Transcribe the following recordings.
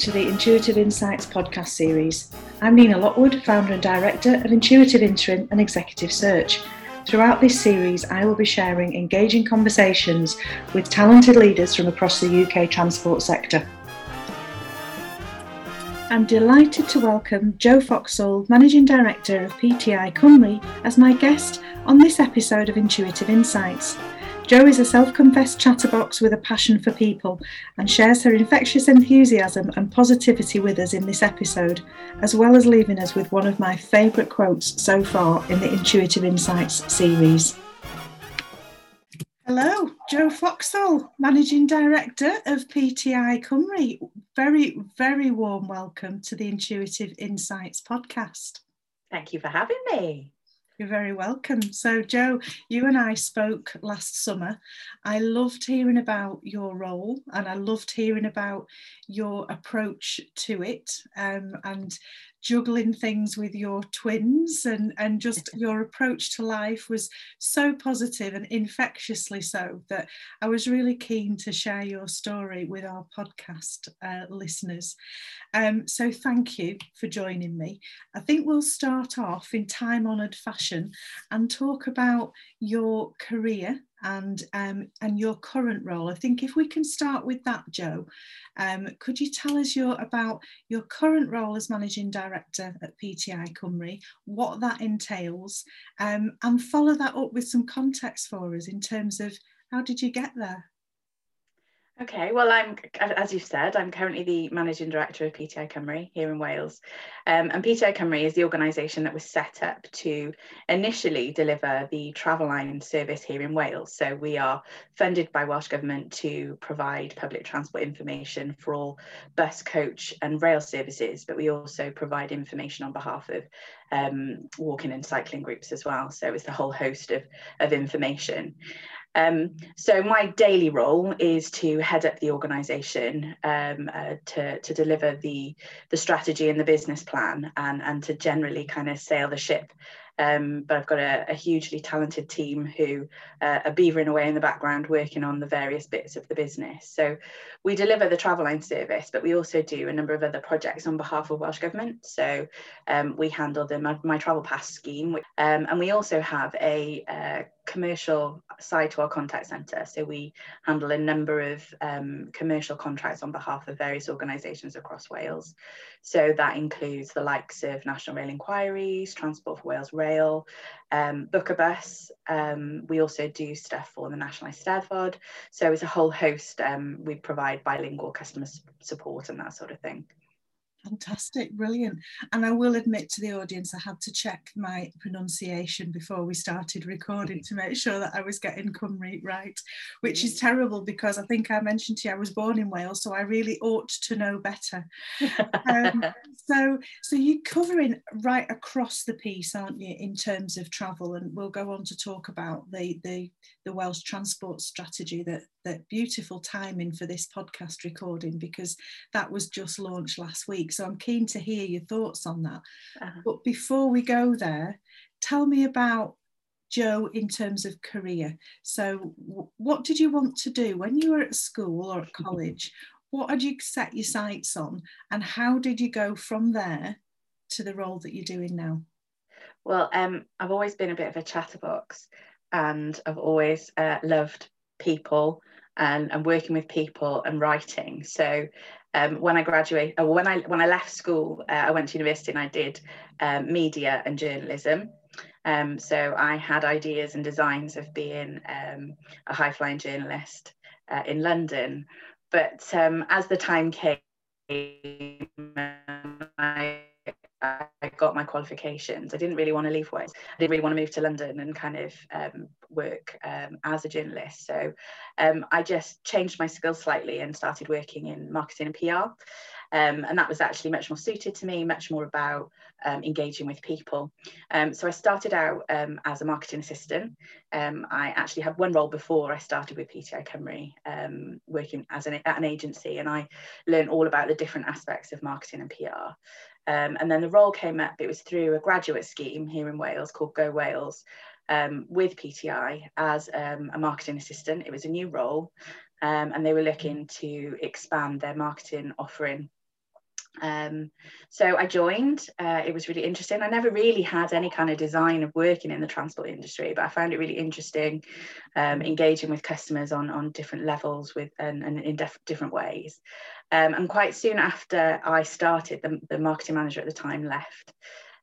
to the Intuitive Insights podcast series. I'm Nina Lockwood, founder and director of Intuitive Interim and Executive Search. Throughout this series, I will be sharing engaging conversations with talented leaders from across the UK transport sector. I'm delighted to welcome Jo Foxall, Managing Director of PTI Cymru, as my guest on this episode of Intuitive Insights. Jo is a self confessed chatterbox with a passion for people and shares her infectious enthusiasm and positivity with us in this episode, as well as leaving us with one of my favourite quotes so far in the Intuitive Insights series. Hello, Jo Foxall, Managing Director of PTI Cymru. Very, very warm welcome to the Intuitive Insights podcast. Thank you for having me. You're very welcome. So, Jo, you and I spoke last summer. I loved hearing about your role and I loved hearing about your approach to it um, and juggling things with your twins and, and just your approach to life was so positive and infectiously so that I was really keen to share your story with our podcast uh, listeners. Um, so thank you for joining me. I think we'll start off in time honoured fashion and talk about your career and um, and your current role. I think if we can start with that, Jo, um, could you tell us your about your current role as managing director at PTI Cymru, what that entails, um, and follow that up with some context for us in terms of how did you get there? Okay, well, I'm as you've said, I'm currently the managing director of PTI Cymru here in Wales, um, and PTI Cymru is the organisation that was set up to initially deliver the Travelline service here in Wales. So we are funded by Welsh Government to provide public transport information for all bus, coach, and rail services, but we also provide information on behalf of um, walking and cycling groups as well. So it's a whole host of, of information. Um, so my daily role is to head up the organisation um, uh, to, to deliver the, the strategy and the business plan and, and to generally kind of sail the ship um, but I've got a, a, hugely talented team who uh, are beavering away in the background working on the various bits of the business. So we deliver the Travelline service, but we also do a number of other projects on behalf of Welsh Government. So um, we handle the My, My Travel Pass scheme, um, and we also have a, a commercial side to our contact centre. So we handle a number of um, commercial contracts on behalf of various organisations across Wales. So that includes the likes of National Rail Enquiries, Transport for Wales Rail, um, Book. Um, we also do stuff for the National Eisteddfod. So it's a whole host. Um, we provide bilingual customer support and that sort of thing. Fantastic, brilliant. And I will admit to the audience, I had to check my pronunciation before we started recording to make sure that I was getting Cymru right, which is terrible because I think I mentioned to you I was born in Wales, so I really ought to know better. um, so, so you're covering right across the piece, aren't you, in terms of travel? And we'll go on to talk about the the, the Welsh transport strategy that that beautiful timing for this podcast recording because that was just launched last week. So I'm keen to hear your thoughts on that. Uh-huh. But before we go there, tell me about Jo in terms of career. So, w- what did you want to do when you were at school or at college? What had you set your sights on, and how did you go from there to the role that you're doing now? Well, um, I've always been a bit of a chatterbox, and I've always uh, loved people and, and working with people and writing. So um, when I graduated, or when I when I left school, uh, I went to university and I did um, media and journalism. Um, so I had ideas and designs of being um, a high flying journalist uh, in London. But um, as the time came, got my qualifications. I didn't really want to leave Wales. I didn't really want to move to London and kind of um, work um, as a journalist. So um, I just changed my skills slightly and started working in marketing and PR. Um, and that was actually much more suited to me, much more about um, engaging with people. So I started out as a marketing assistant. I actually had one role before I started with PTI Cymru, working as an, at an agency, and I learned all about the different aspects of marketing and PR. And then the role came up, it was through a graduate scheme here in Wales called Go Wales, um, with PTI as um, a marketing assistant. It was a new role, um, and they were looking to expand their marketing offering Um, so I joined. Uh, it was really interesting. I never really had any kind of design of working in the transport industry, but I found it really interesting, um, engaging with customers on on different levels with and, and in def- different ways. Um, and quite soon after I started, the, the marketing manager at the time left.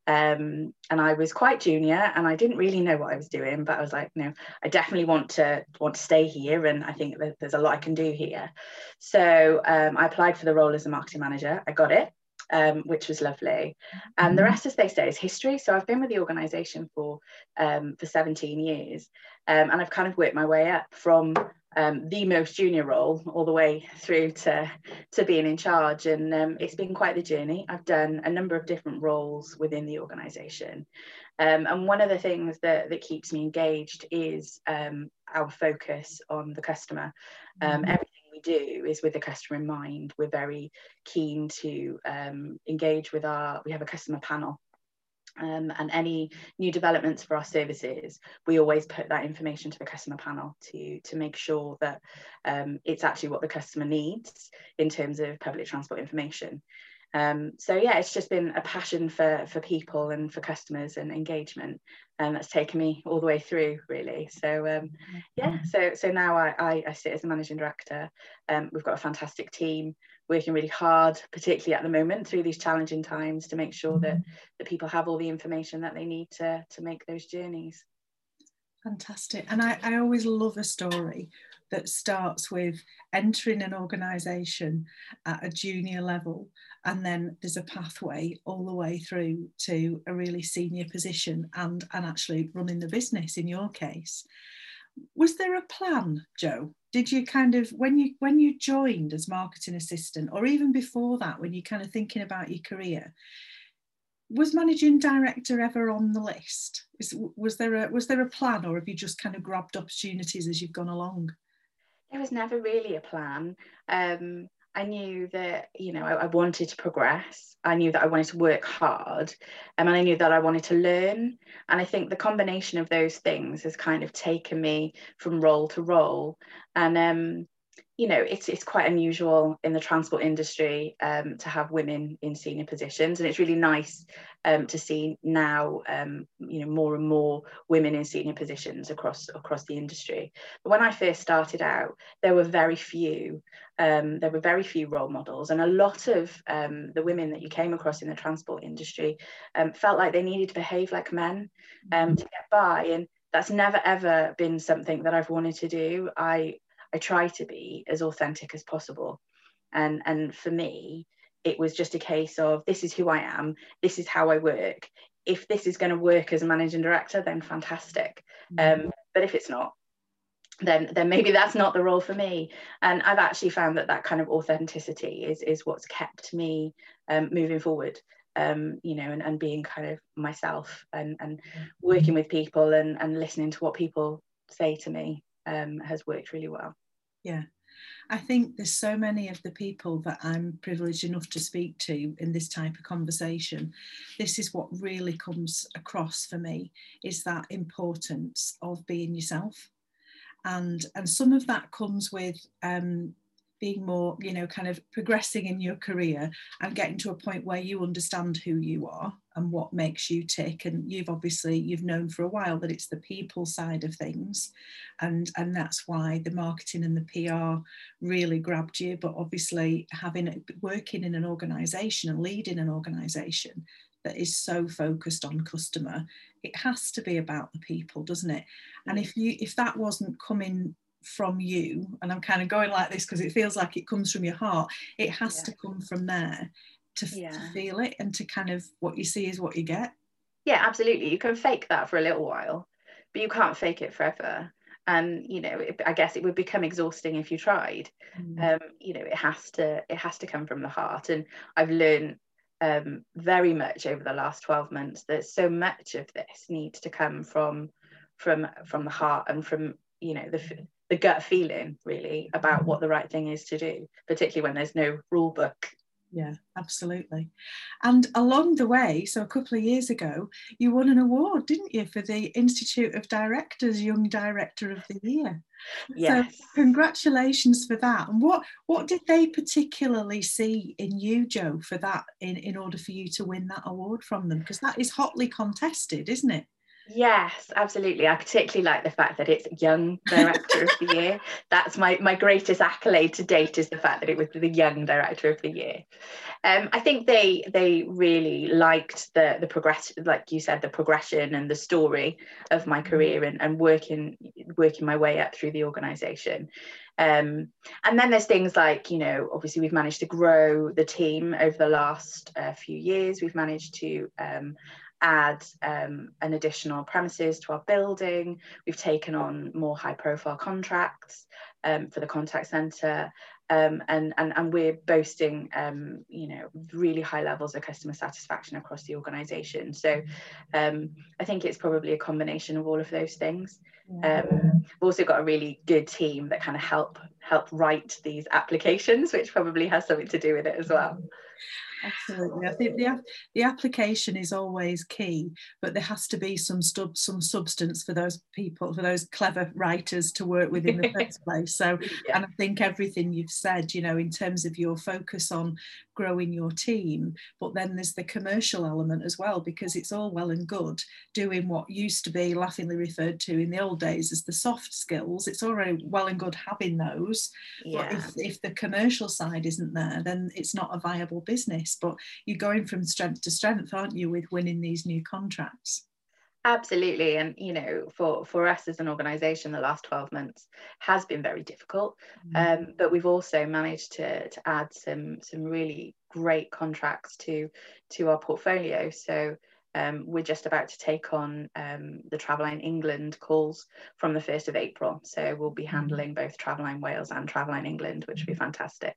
Um, and I was quite junior and I didn't really know what I was doing, but I was like, no, I definitely want to want to stay here, and I think that there's a lot I can do here. So um, I applied for the role as a marketing manager. I got it, um, which was lovely. And the mm-hmm. rest, as they say, is history. So I've been with the organisation for um, for 17 years, um, and I've kind of worked my way up from um, the most junior role all the way through to, to being in charge. And um, it's been quite the journey. I've done a number of different roles within the organisation. Um, and one of the things that, that keeps me engaged is um, our focus on the customer. Um, mm-hmm. everything we do is with the customer in mind. We're very keen to um, engage with our, we have a customer panel um, and any new developments for our services, we always put that information to the customer panel to, to make sure that um, it's actually what the customer needs in terms of public transport information. Um, so yeah, it's just been a passion for, for people and for customers and engagement, and that's taken me all the way through really. So um, yeah, so so now I, I, I, sit as a managing director. Um, we've got a fantastic team working really hard, particularly at the moment through these challenging times, to make sure that mm-hmm. that people have all the information that they need to to make those journeys. Fantastic. And I, I always love a story that starts with entering an organisation at a junior level, and then there's a pathway all the way through to a really senior position and, and actually running the business in your case. Was there a plan, Jo? did you kind of when you when you joined as marketing assistant or even before that when you're kind of thinking about your career was managing director ever on the list Is, was there a was there a plan or have you just kind of grabbed opportunities as you've gone along there was never really a plan um, I knew that you know I, I, wanted to progress. I knew that I wanted to work hard, um, and I knew that I wanted to learn. And I think the combination of those things has kind of taken me from role to role. And um, you know, it's it's quite unusual in the transport industry um, to have women in senior positions, and it's really nice um, to see now, um, you know, more and more women in senior positions across across the industry. But when I first started out, there were very few. Um, there were very few role models, and a lot of um, the women that you came across in the transport industry um, felt like they needed to behave like men to get by, and that's never ever been something that I've wanted to do. I I try to be as authentic as possible. And, and for me, it was just a case of this is who I am, this is how I work. If this is going to work as a managing director, then fantastic. Mm-hmm. Um, but if it's not, then then maybe that's not the role for me. And I've actually found that that kind of authenticity is is what's kept me um, moving forward. Um, you know, and, and being kind of myself and, and working with people and, and listening to what people say to me um, has worked really well. Yeah. I think there's so many of the people that I'm privileged enough to speak to in this type of conversation. This is what really comes across for me is that importance of being yourself. And, and some of that comes with um, being more, you know, kind of progressing in your career and getting to a point where you understand who you are and what makes you tick. And you've obviously you've known for a while that it's the people side of things, and and that's why the marketing and the PR really grabbed you. But obviously, having working in an organisation and leading an organisation that is so focused on customer it has to be about the people doesn't it and if you if that wasn't coming from you and i'm kind of going like this because it feels like it comes from your heart it has yeah. to come from there to, yeah. to feel it and to kind of what you see is what you get. Yeah absolutely. You can fake that for a little while but you can't fake it forever. And you know it, i guess it would become exhausting if you tried. Mm. um, you know it has to it has to come from the heart. And i've learned um, very much over the last 12 months that so much of this needs to come from from from the heart and from you know the the gut feeling really about what the right thing is to do particularly when there's no rule book Yeah, absolutely. And along the way, so a couple of years ago, you won an award, didn't you, for the Institute of Directors Young Director of the Year? Yes. So congratulations for that. And what what did they particularly see in you, jo for that in, in order for you to win that award from them? Because that is hotly contested, isn't it? Yes, absolutely. I particularly like the fact that it's Young Director of the Year. That's my, my greatest accolade to date is the fact that it was the Young Director of the Year. Um, I think they they really liked the the progression, like you said, the progression and the story of my mm-hmm. career and, and working working my way up through the organisation. Um, and then there's things like, you know, obviously we've managed to grow the team over the last uh, few years. We've managed to um, add um, an additional premises to our building. We've taken on more high profile contracts um, for the contact centre. Um, and, and, and we're boasting, um, you know, really high levels of customer satisfaction across the organisation. So um, I think it's probably a combination of all of those things. Um, we've also got a really good team that kind of help help write these applications, which probably has something to do with it as well. Absolutely. I think the, the application is always key, but there has to be some stub, some substance for those people, for those clever writers to work with in the first place. So, yeah. and I think everything you've said, you know, in terms of your focus on growing your team, but then there's the commercial element as well, because it's all well and good doing what used to be laughingly referred to in the old days as the soft skills. It's already well and good having those. Yeah. But if, if the commercial side isn't there, then it's not a viable business but you're going from strength to strength, aren't you, with winning these new contracts? Absolutely, and you know, for for us as an organisation, the last twelve months has been very difficult, mm. um, but we've also managed to to add some some really great contracts to to our portfolio. So um, we're just about to take on um, the Travelline England calls from the 1st of April. So we'll be mm. handling both Travelline Wales and Travelline England, which will be fantastic.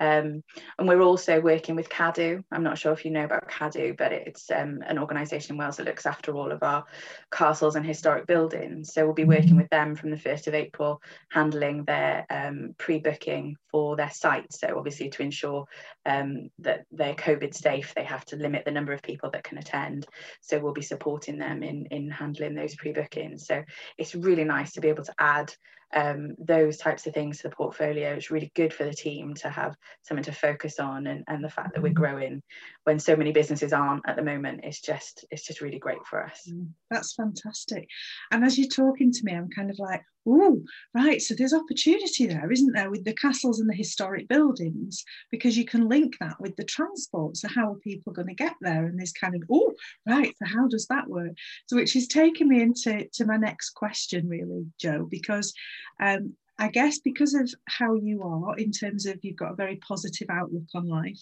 Um, and we're also working with Cadw. I'm not sure if you know about Cadw, but it's um, an organisation in Wales that looks after all of our castles and historic buildings. So we'll be working with them from the 1st of April, handling their um, pre-booking for their site. So obviously to ensure um, that they're COVID safe, they have to limit the number of people that can attend. So we'll be supporting them in, in handling those pre-bookings. So it's really nice to be able to add um, those types of things to the portfolio. It's really good for the team to have something to focus on and, and the fact that we're mm. growing when so many businesses aren't at the moment is just it's just really great for us. Mm, that's fantastic. And as you're talking to me, I'm kind of like, oh, right, so there's opportunity there, isn't there, with the castles and the historic buildings, because you can link that with the transport. So how are people going to get there? And this kind of, oh, right, so how does that work? So which is taking me into to my next question, really, jo because um, I guess because of how you are, in terms of you've got a very positive outlook on life,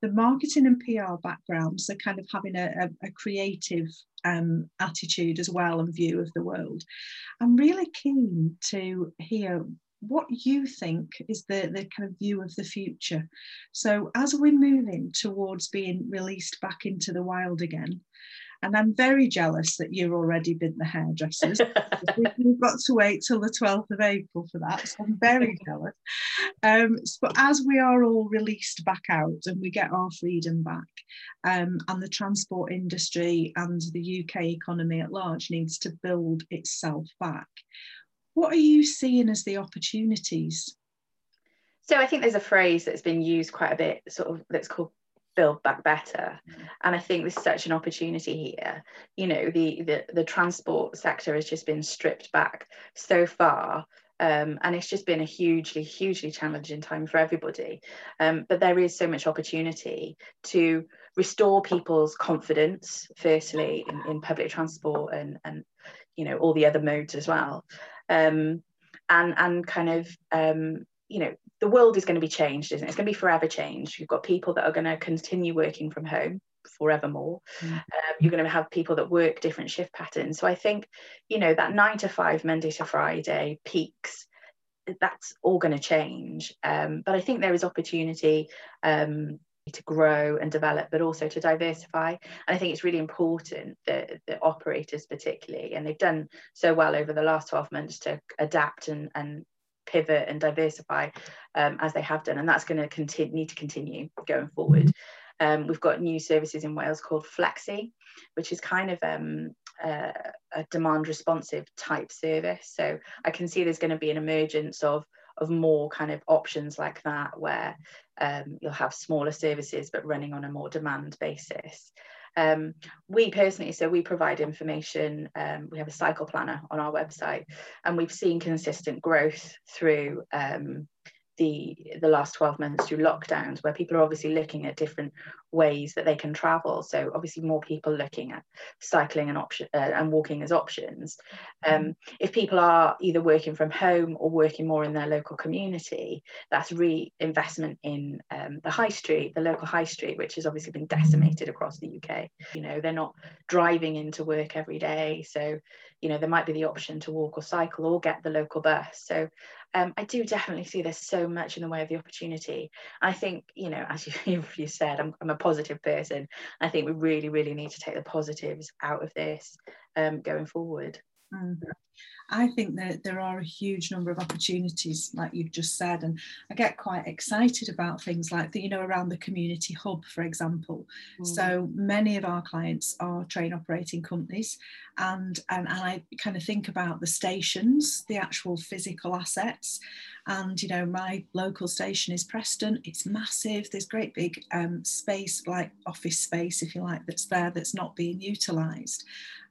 the marketing and PR backgrounds so kind of having a, a, a creative um, attitude as well and view of the world. I'm really keen to hear what you think is the, the kind of view of the future. So, as we're moving towards being released back into the wild again, and I'm very jealous that you've already been the hairdressers. We've got to wait till the 12th of April for that. So I'm very jealous. Um, but as we are all released back out and we get our freedom back, um, and the transport industry and the UK economy at large needs to build itself back, what are you seeing as the opportunities? So I think there's a phrase that's been used quite a bit, sort of that's called build back better. Mm. and i think there's such an opportunity here. You know the the, the transport sector has just been stripped back so far um, and it's just been a hugely hugely challenging time for everybody. Um, but there is so much opportunity to restore people's confidence firstly in, in public transport and and you know all the other modes as well. Um, and and kind of um, you know the world is going to be changed, isn't it? It's going to be forever changed. You've got people that are going to continue working from home forevermore. Mm. Um, you're going to have people that work different shift patterns. So I think, you know, that nine to five, Monday to Friday peaks, that's all going to change. Um, but I think there is opportunity um, to grow and develop, but also to diversify. And I think it's really important that the operators, particularly, and they've done so well over the last 12 months to adapt and, and pivot and diversify um, as they have done, and that's going to continue need to continue going forward. Um, we've got new services in Wales called Flexi, which is kind of um, uh, a demand responsive type service. So I can see there's going to be an emergence of of more kind of options like that where um, you'll have smaller services but running on a more demand basis. Um, we personally, so we provide information, um, we have a cycle planner on our website, and we've seen consistent growth through um, the the last 12 months through lockdowns where people are obviously looking at different ways that they can travel. So obviously more people looking at cycling and option uh, and walking as options. Um, mm-hmm. if people are either working from home or working more in their local community that's reinvestment in um, the high street the local high street which has obviously been decimated across the UK you know they're not driving into work every day. So you know there might be the option to walk or cycle or get the local bus. So um, I do definitely see there's so much in the way of the opportunity. I think, you know, as you, you said, I'm, I'm a positive person. I think we really, really need to take the positives out of this um, going forward. Mm. I think that there are a huge number of opportunities, like you've just said, and I get quite excited about things like the, you know, around the community hub, for example. Mm. So many of our clients are train operating companies, and, and and I kind of think about the stations, the actual physical assets, and you know, my local station is Preston. It's massive. There's great big um, space, like office space, if you like, that's there that's not being utilised.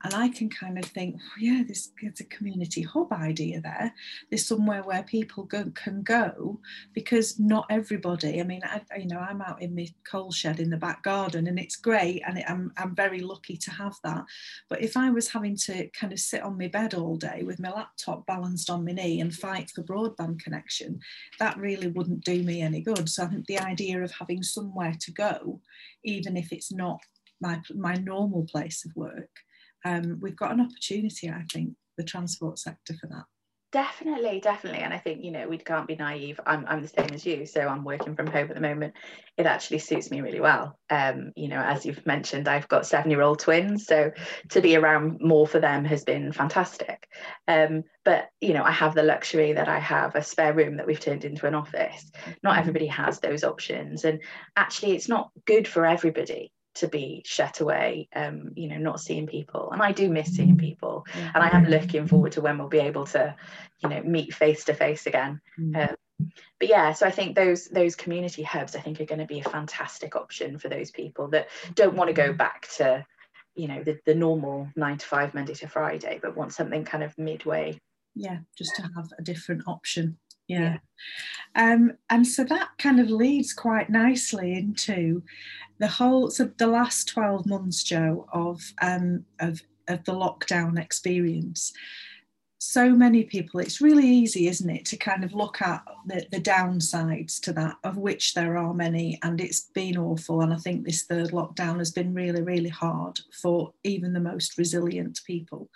And I can kind of think, oh, yeah, this is a community hub idea there. There's somewhere where people go, can go because not everybody, I mean, I, you know, I'm out in my coal shed in the back garden and it's great and it, I'm, I'm very lucky to have that. But if I was having to kind of sit on my bed all day with my laptop balanced on my knee and fight for broadband connection, that really wouldn't do me any good. So I think the idea of having somewhere to go, even if it's not my, my normal place of work, um, we've got an opportunity, I think, the transport sector for that. Definitely, definitely. And I think, you know, we can't be naive. I'm, I'm the same as you. So I'm working from home at the moment. It actually suits me really well. Um, you know, as you've mentioned, I've got seven year old twins. So to be around more for them has been fantastic. Um, but, you know, I have the luxury that I have a spare room that we've turned into an office. Not mm-hmm. everybody has those options. And actually, it's not good for everybody to be shut away, um, you know, not seeing people. And I do miss seeing mm. people. And I am looking forward to when we'll be able to, you know, meet face to face again. Mm. Um, but yeah, so I think those those community hubs I think are going to be a fantastic option for those people that don't want to go mm. back to, you know, the, the normal nine to five Monday to Friday, but want something kind of midway. Yeah, just to have a different option yeah. Um, and so that kind of leads quite nicely into the whole so the last 12 months jo of um, of, of the lockdown experience. So many people it's really easy isn't it to kind of look at the, the downsides to that of which there are many and it's been awful and i think this third lockdown has been really really hard for even the most resilient people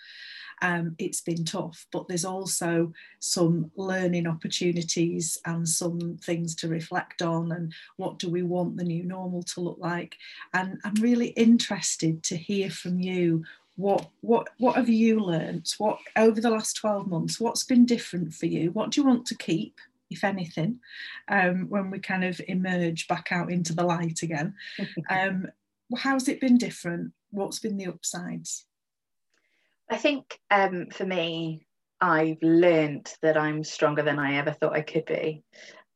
um, it's been tough, but there's also some learning opportunities and some things to reflect on and what do we want the new normal to look like. And I'm really interested to hear from you what what what have you learned what over the last 12 months what's been different for you? What do you want to keep if anything um, when we kind of emerge back out into the light again? Um, how's it been different? What's been the upsides I think um, for me, I've learned that I'm stronger than I ever thought I could be.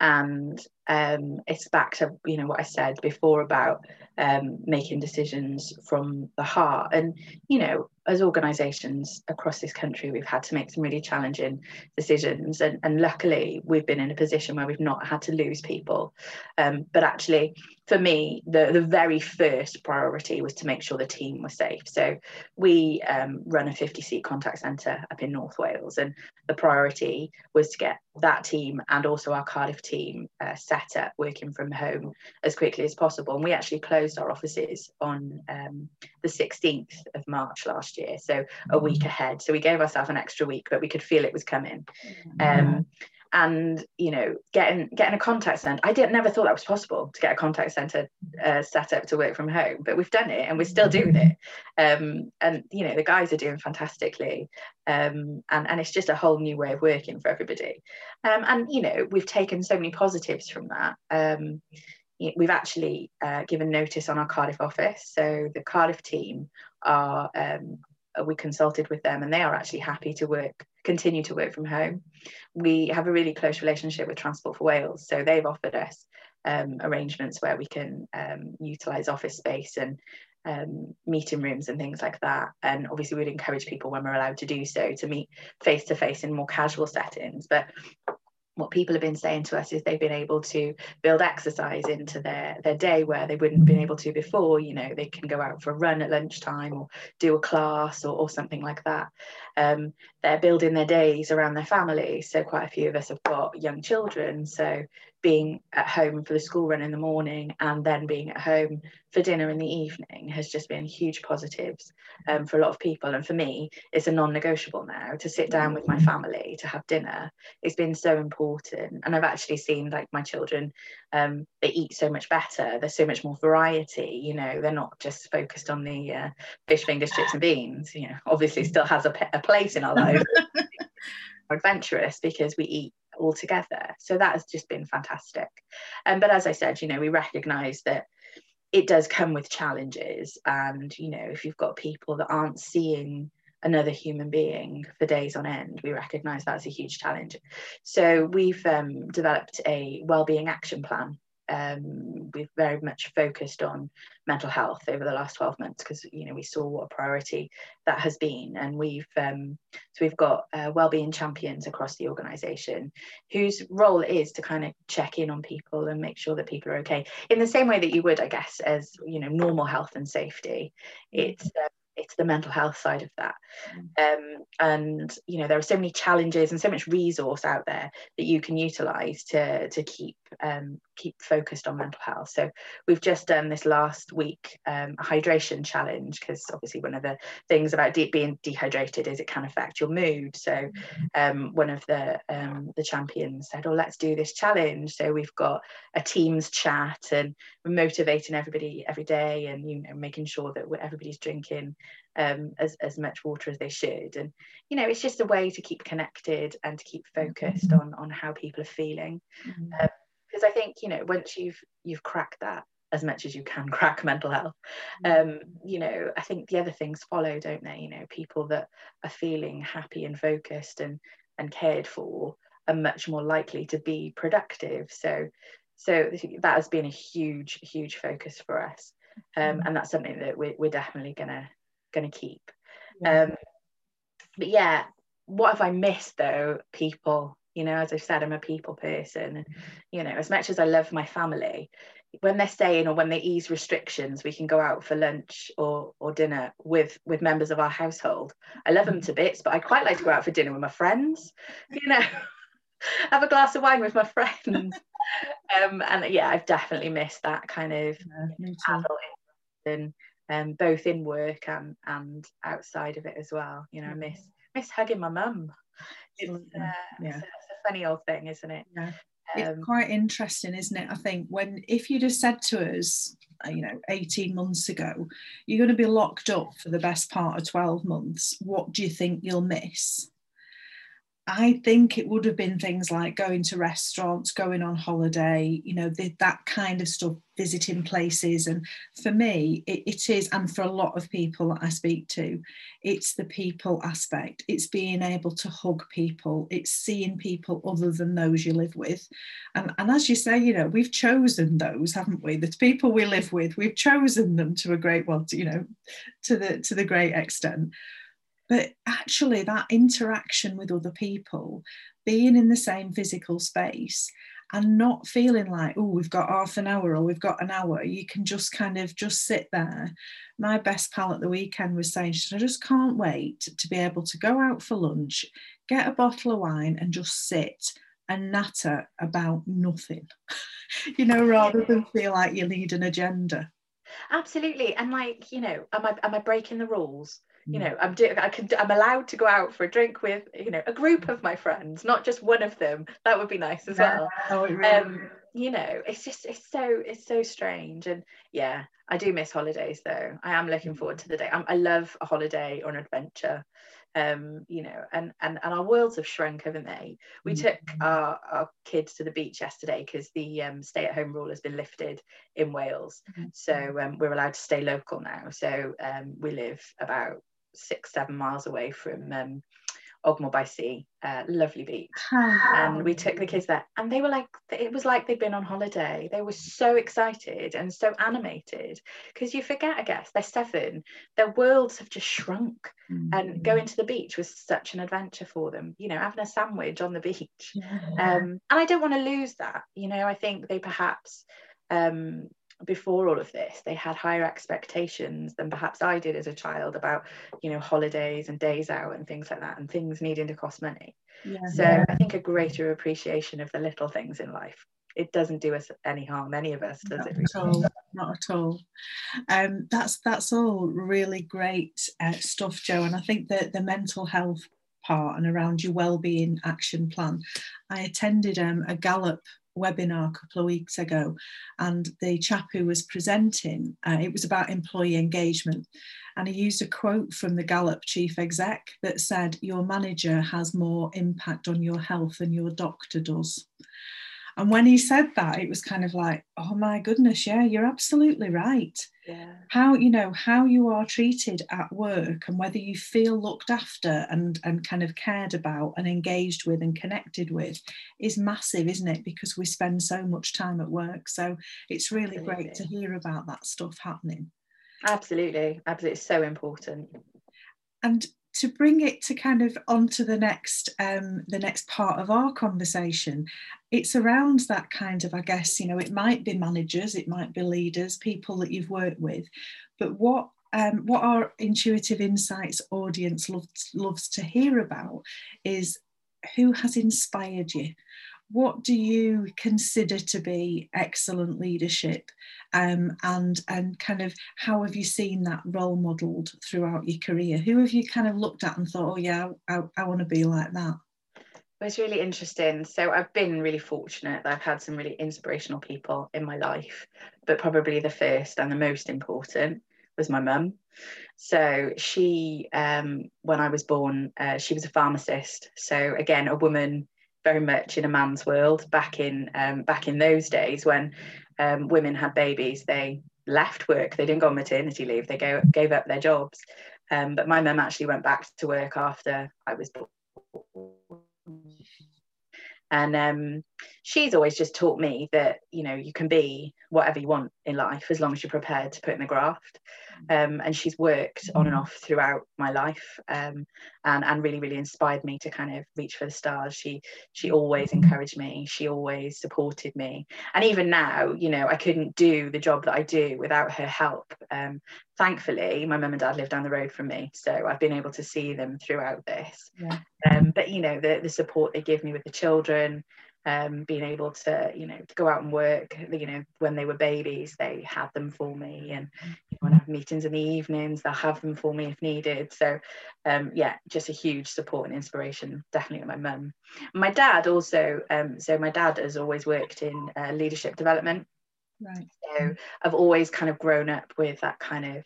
And um, it's back to you know what I said before about um, making decisions from the heart. And you know, as organisations across this country, we've had to make some really challenging decisions. And, and luckily, we've been in a position where we've not had to lose people. Um, but actually, for me, the, the very first priority was to make sure the team was safe. So we um, run a 50 seat contact centre up in North Wales, and the priority was to get that team and also our Cardiff team uh, set up working from home as quickly as possible. And we actually closed our offices on um, the 16th of March last year, so a week mm. ahead. So we gave ourselves an extra week, but we could feel it was coming. Um, and you know getting getting a contact center. I didn't never thought that was possible to get a contact center uh, set up to work from home but we've done it and we're still doing it. Um, and you know the guys are doing fantastically um, and and it's just a whole new way of working for everybody. Um, and you know we've taken so many positives from that. Um, we've actually uh, given notice on our Cardiff office. So the Cardiff team are um, we consulted with them and they are actually happy to work continue to work from home. We have a really close relationship with transport for wales so they've offered us um, arrangements where we can um, utilize office space and um, meeting rooms and things like that. And obviously we'd encourage people when we're allowed to do so to meet face to face in more casual settings. But what people have been saying to us is they've been able to build exercise into their their day where they wouldn't have been able to before you know they can go out for a run at lunchtime or do a class or, or something like that. Um, they're building their days around their family. So quite a few of us have got young children. So being at home for the school run in the morning and then being at home for dinner in the evening has just been huge positives um, for a lot of people. And for me, it's a non negotiable now to sit down with my family to have dinner. It's been so important. And I've actually seen like my children, um, they eat so much better. There's so much more variety. You know, they're not just focused on the uh, fish fingers, chips, and beans. You know, obviously still has a, a place in our lives. adventurous because we eat all together. So that has just been fantastic. Um, but as I said, you know, we recognise that it does come with challenges. And, you know, if you've got people that aren't seeing another human being for days on end, we recognise that's a huge challenge. So we've um, developed a wellbeing action plan um, we've very much focused on mental health over the last 12 months because you know we saw what a priority that has been. And we've um, so we've got uh, wellbeing champions across the organization whose role is to kind of check in on people and make sure that people are okay in the same way that you would i guess as you know normal health and safety. It's uh, it's the mental health side of that. Mm. um, and you know there are so many challenges and so much resource out there that you can utilize to to keep um, keep focused on mental health so we've just done this last week um, a hydration challenge because obviously one of the things about de- being dehydrated is it can affect your mood so um, one of the um, the champions said oh let's do this challenge so we've got a teams chat and we're motivating everybody every day and you know making sure that everybody's drinking um, as, as much water as they should. And, you know, it's just a way to keep connected and to keep focused on, on how people are feeling. Mm-hmm. Um, I think, you know, once you've you've cracked that as much as you can crack mental health, mm-hmm. um, you know, I think the other things follow, don't they? You know, people that are feeling happy and focused and and cared for are much more likely to be productive. So so that has been a huge, huge focus for us. Um, mm-hmm. and that's something that we're, we're definitely gonna to keep. Um, but yeah, what have I missed though? People, you know, as I've said, I'm a people person. And, you know, as much as I love my family, when they're staying or when they ease restrictions, we can go out for lunch or or dinner with with members of our household. I love them to bits, but I quite like to go out for dinner with my friends. You know, have a glass of wine with my friends. um, and yeah, I've definitely missed that kind of yeah, adult and um, both in work and and outside of it as well. You know, I miss miss hugging my mum. It's, uh, yeah. it's, it's, funny old thing, isn't it? Yeah. it's um, quite interesting, isn't it? I think when if you'd have said to us, uh, you know, 18 months ago, you're going to be locked up for the best part of 12 months, what do you think you'll miss? I think it would have been things like going to restaurants, going on holiday, you know, the, that kind of stuff, visiting places. And for me, it, it is, and for a lot of people that I speak to, it's the people aspect. It's being able to hug people, it's seeing people other than those you live with. And, and as you say, you know, we've chosen those, haven't we? The people we live with, we've chosen them to a great, well, to, you know, to the to the great extent but actually that interaction with other people being in the same physical space and not feeling like oh we've got half an hour or we've got an hour you can just kind of just sit there. My best pal at the weekend was saying i just can't wait to be able to go out for lunch get a bottle of wine and just sit and natter about nothing. You know rather than feel like you need an agenda. Absolutely. And like you know am i am i breaking the rules you know i'm do- i can i'm allowed to go out for a drink with you know a group of my friends not just one of them. That would be nice as well. Really um you know it's just it's so it's so strange. And yeah i do miss holidays though. I am looking forward to the day. I'm, i love a holiday or an adventure. Um you know and and and our worlds have shrunk haven't they? We mm. took our, our kids to the beach yesterday because the um, stay at home rule has been lifted in wales. Mm-hmm. so um, we're allowed to stay local now. So um, we live about six seven miles away from um, Ogmore by Sea, uh, lovely beach. And we took the kids there, and they were like, it was like they'd been on holiday. They were so excited and so animated because you forget, I guess, they're seven, their worlds have just shrunk. Mm-hmm. And going to the beach was such an adventure for them, you know, having a sandwich on the beach. Yeah. Um, and I don't want to lose that, you know, I think they perhaps um, before all of this they had higher expectations than perhaps I did as a child about you know holidays and days out and things like that and things needing to cost money. Yeah. so I think a greater appreciation of the little things in life. It doesn't do us any harm any of us does not it? at all. Not at all. Um, that's that's all really great uh, stuff jo and i think that the mental health part and around your well-being action plan. I attended um, a gallup webinar a couple of weeks ago, and the chap who was presenting, uh, it was about employee engagement, and he used a quote from the Gallup chief exec that said, "Your manager has more impact on your health than your doctor does." And when he said that, it was kind of like, oh my goodness, yeah, you're absolutely right. Yeah. How, you know, how you are treated at work and whether you feel looked after and, and kind of cared about and engaged with and connected with is massive, isn't it? Because we spend so much time at work. So it's really absolutely. great to hear about that stuff happening. Absolutely. Absolutely. It's so important. And to bring it to kind of onto the next um, the next part of our conversation it's around that kind of i guess you know it might be managers it might be leaders people that you've worked with but what um, what our intuitive insights audience loves, loves to hear about is who has inspired you what do you consider to be excellent leadership um, and and kind of how have you seen that role modeled throughout your career who have you kind of looked at and thought oh yeah i, I want to be like that it's really interesting. So I've been really fortunate that I've had some really inspirational people in my life, but probably the first and the most important was my mum. So she, um, when I was born, uh, she was a pharmacist. So again, a woman very much in a man's world back in um, back in those days when um, women had babies they left work they didn't go on maternity leave they go, gave up their jobs. Um, but my mum actually went back to work after I was born. And um, she's always just taught me that you know you can be whatever you want in life as long as you're prepared to put in the graft. Um, and she's worked on and off throughout my life um, and and really really inspired me to kind of reach for the stars. She she always encouraged me. She always supported me. And even now you know I couldn't do the job that I do without her help. Um, thankfully my mum and dad live down the road from me so I've been able to see them throughout this. Yeah. um, but you know the the support they give me with the children um, being able to, you know, to go out and work. You know, when they were babies, they had them for me, and you know, when I have meetings in the evenings, they'll have them for me if needed. So, um, yeah, just a huge support and inspiration, definitely my mum. My dad also, um, so my dad has always worked in uh, leadership development. Right. So I've always kind of grown up with that kind of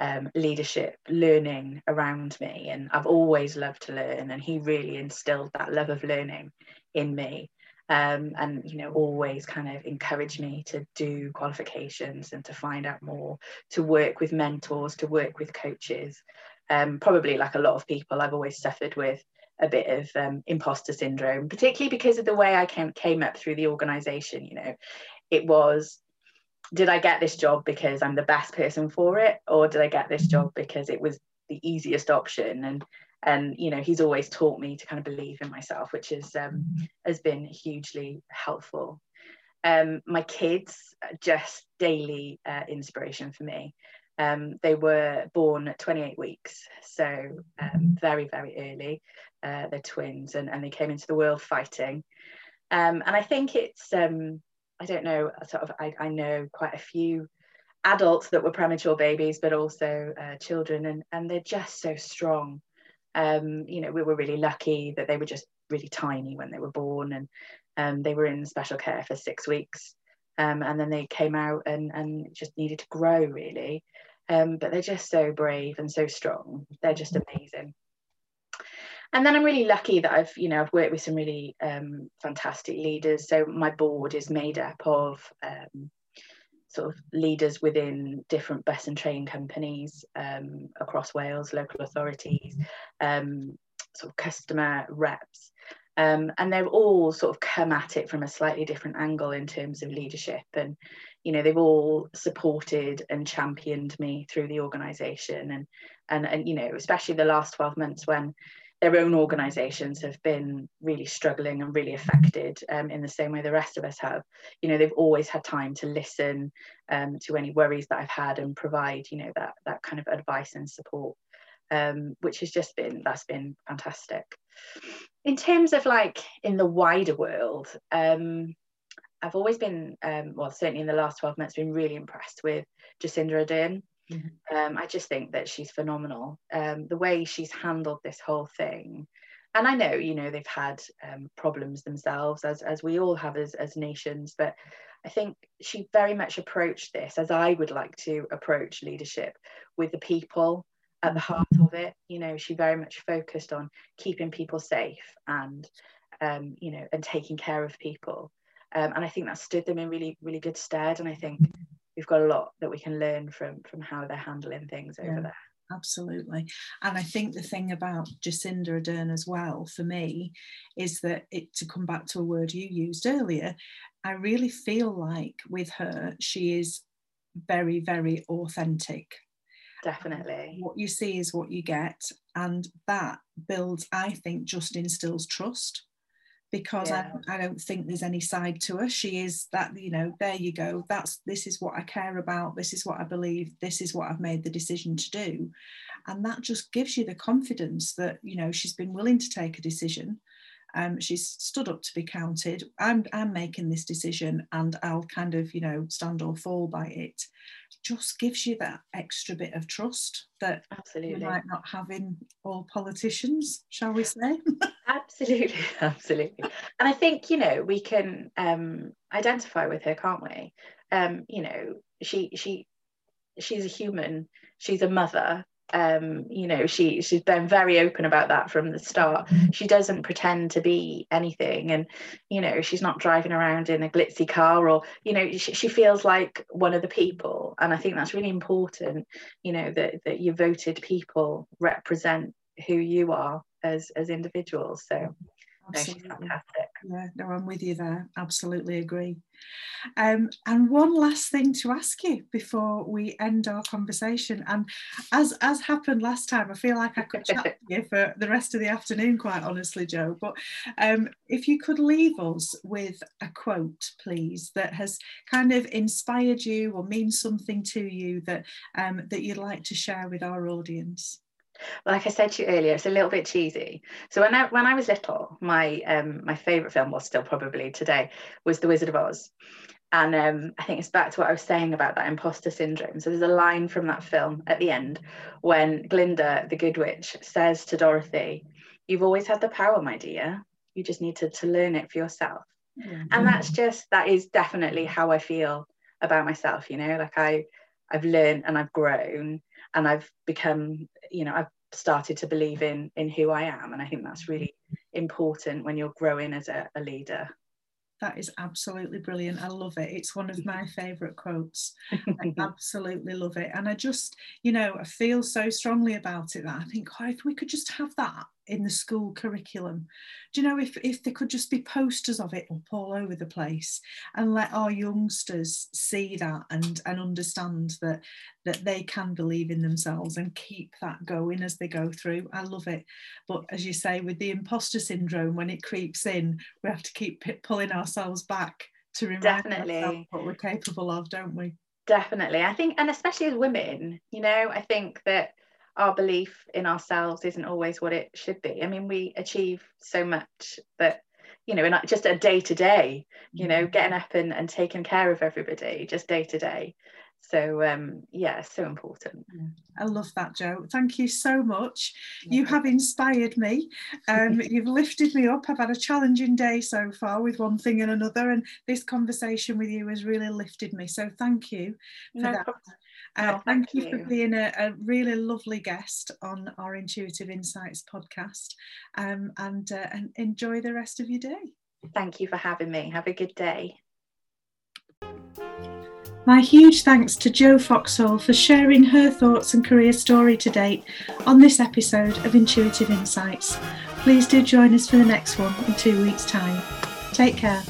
um, leadership learning around me and I've always loved to learn and he really instilled that love of learning in me um, and you know always kind of encourage me to do qualifications and to find out more to work with mentors to work with coaches. Um, probably like a lot of people i've always suffered with a bit of um, imposter syndrome particularly because of the way i came, came up through the organization you know. It was did i get this job because i'm the best person for it or did i get this job because it was the easiest option? And and you know he's always taught me to kind of believe in myself which is um, has been hugely helpful. Um, my kids just daily uh, inspiration for me. Um, they were born at 28 weeks so um, very very early. Uh, they're twins and, and they came into the world fighting. Um, and I think it's um, I don't know sort of I, I know quite a few adults that were premature babies, but also uh, children, and and they're just so strong. Um, you know, we were really lucky that they were just really tiny when they were born, and um, they were in special care for six weeks, um, and then they came out and and just needed to grow really. Um, but they're just so brave and so strong. They're just amazing. And then I'm really lucky that I've, you know, I've worked with some really um, fantastic leaders. So my board is made up of um, sort of leaders within different bus and train companies um, across Wales, local authorities, um, sort of customer reps. Um, and they've all sort of come at it from a slightly different angle in terms of leadership and you know they've all supported and championed me through the organization and and and you know especially the last 12 months when their own organizations have been really struggling and really affected um, in the same way the rest of us have. You know they've always had time to listen um, to any worries that i've had and provide you know that that kind of advice and support um, which has just been that's been fantastic. In terms of like in the wider world um, i've always been um, well certainly in the last 12 months been really impressed with jacinda ardern Mm-hmm. Um, I just think that she's phenomenal. Um, the way she's handled this whole thing, and I know, you know, they've had um, problems themselves, as as we all have as as nations. But I think she very much approached this as I would like to approach leadership with the people at the heart of it. You know, she very much focused on keeping people safe and, um, you know, and taking care of people. Um, and I think that stood them in really, really good stead. And I think we've got a lot that we can learn from from how they're handling things over yeah, there. Absolutely. And i think the thing about jacinda ardern as well for me is that it to come back to a word you used earlier i really feel like with her she is very very authentic. Definitely. What you see is what you get and that builds i think just instills trust because yeah. I, I don't think there's any side to her. She is that, you know, there you go. That's this is what I care about. This is what I believe. This is what I've made the decision to do. And that just gives you the confidence that, you know, she's been willing to take a decision. Um, she's stood up to be counted. I'm, I'm making this decision and I'll kind of, you know, stand or fall by it. Just gives you that extra bit of trust that absolutely you might not have in all politicians, shall we say? absolutely absolutely and i think you know we can um identify with her can't we um you know she she she's a human she's a mother um you know she she's been very open about that from the start. She doesn't pretend to be anything and you know she's not driving around in a glitzy car or you know she, she feels like one of the people. And i think that's really important you know that that your voted people represent who you are as as individuals. So Absolutely. No, fantastic. Yeah, no, I'm with you there. Absolutely agree. Um, and one last thing to ask you before we end our conversation. And as as happened last time, I feel like I could chat to you for the rest of the afternoon, quite honestly, Jo. But um, if you could leave us with a quote, please, that has kind of inspired you or means something to you that um, that you'd like to share with our audience like I said to you earlier, it's a little bit cheesy. So when I when I was little, my um my favourite film was still probably today was The Wizard of Oz. And um, I think it's back to what I was saying about that imposter syndrome. So there's a line from that film at the end when Glinda, the good witch, says to Dorothy, You've always had the power, my dear. You just need to, to learn it for yourself. Mm-hmm. And that's just that is definitely how I feel about myself, you know, like I I've learned and I've grown and I've become, you know, I've started to believe in in who I am. And I think that's really important when you're growing as a, a leader. That is absolutely brilliant. I love it. It's one of my favourite quotes. I absolutely love it. And I just, you know, I feel so strongly about it that I think, oh, if we could just have that in the school curriculum. Do you know if, if there could just be posters of it up all over the place and let our youngsters see that and, and understand that that they can believe in themselves and keep that going as they go through. I love it. But as you say, with the imposter syndrome, when it creeps in, we have to keep pulling ourselves back to remind Definitely. ourselves what we're capable of, don't we? Definitely. I think, and especially as women, you know, I think that our belief in ourselves isn't always what it should be. I mean, we achieve so much but you know, in just a day to day, you know, mm-hmm. getting up and, and taking care of everybody just day to day. So um, yeah, so important. I love that, Jo. Thank you so much. You have inspired me. Um, you've lifted me up. I've had a challenging day so far with one thing and another, and this conversation with you has really lifted me. So thank you for no that. Uh, thank, thank you, you, for being a, a, really lovely guest on our Intuitive Insights podcast um, and, uh, and enjoy the rest of your day. Thank you for having me. Have a good day. My huge thanks to Jo Foxall for sharing her thoughts and career story to date on this episode of Intuitive Insights. Please do join us for the next one in two weeks' time. Take care.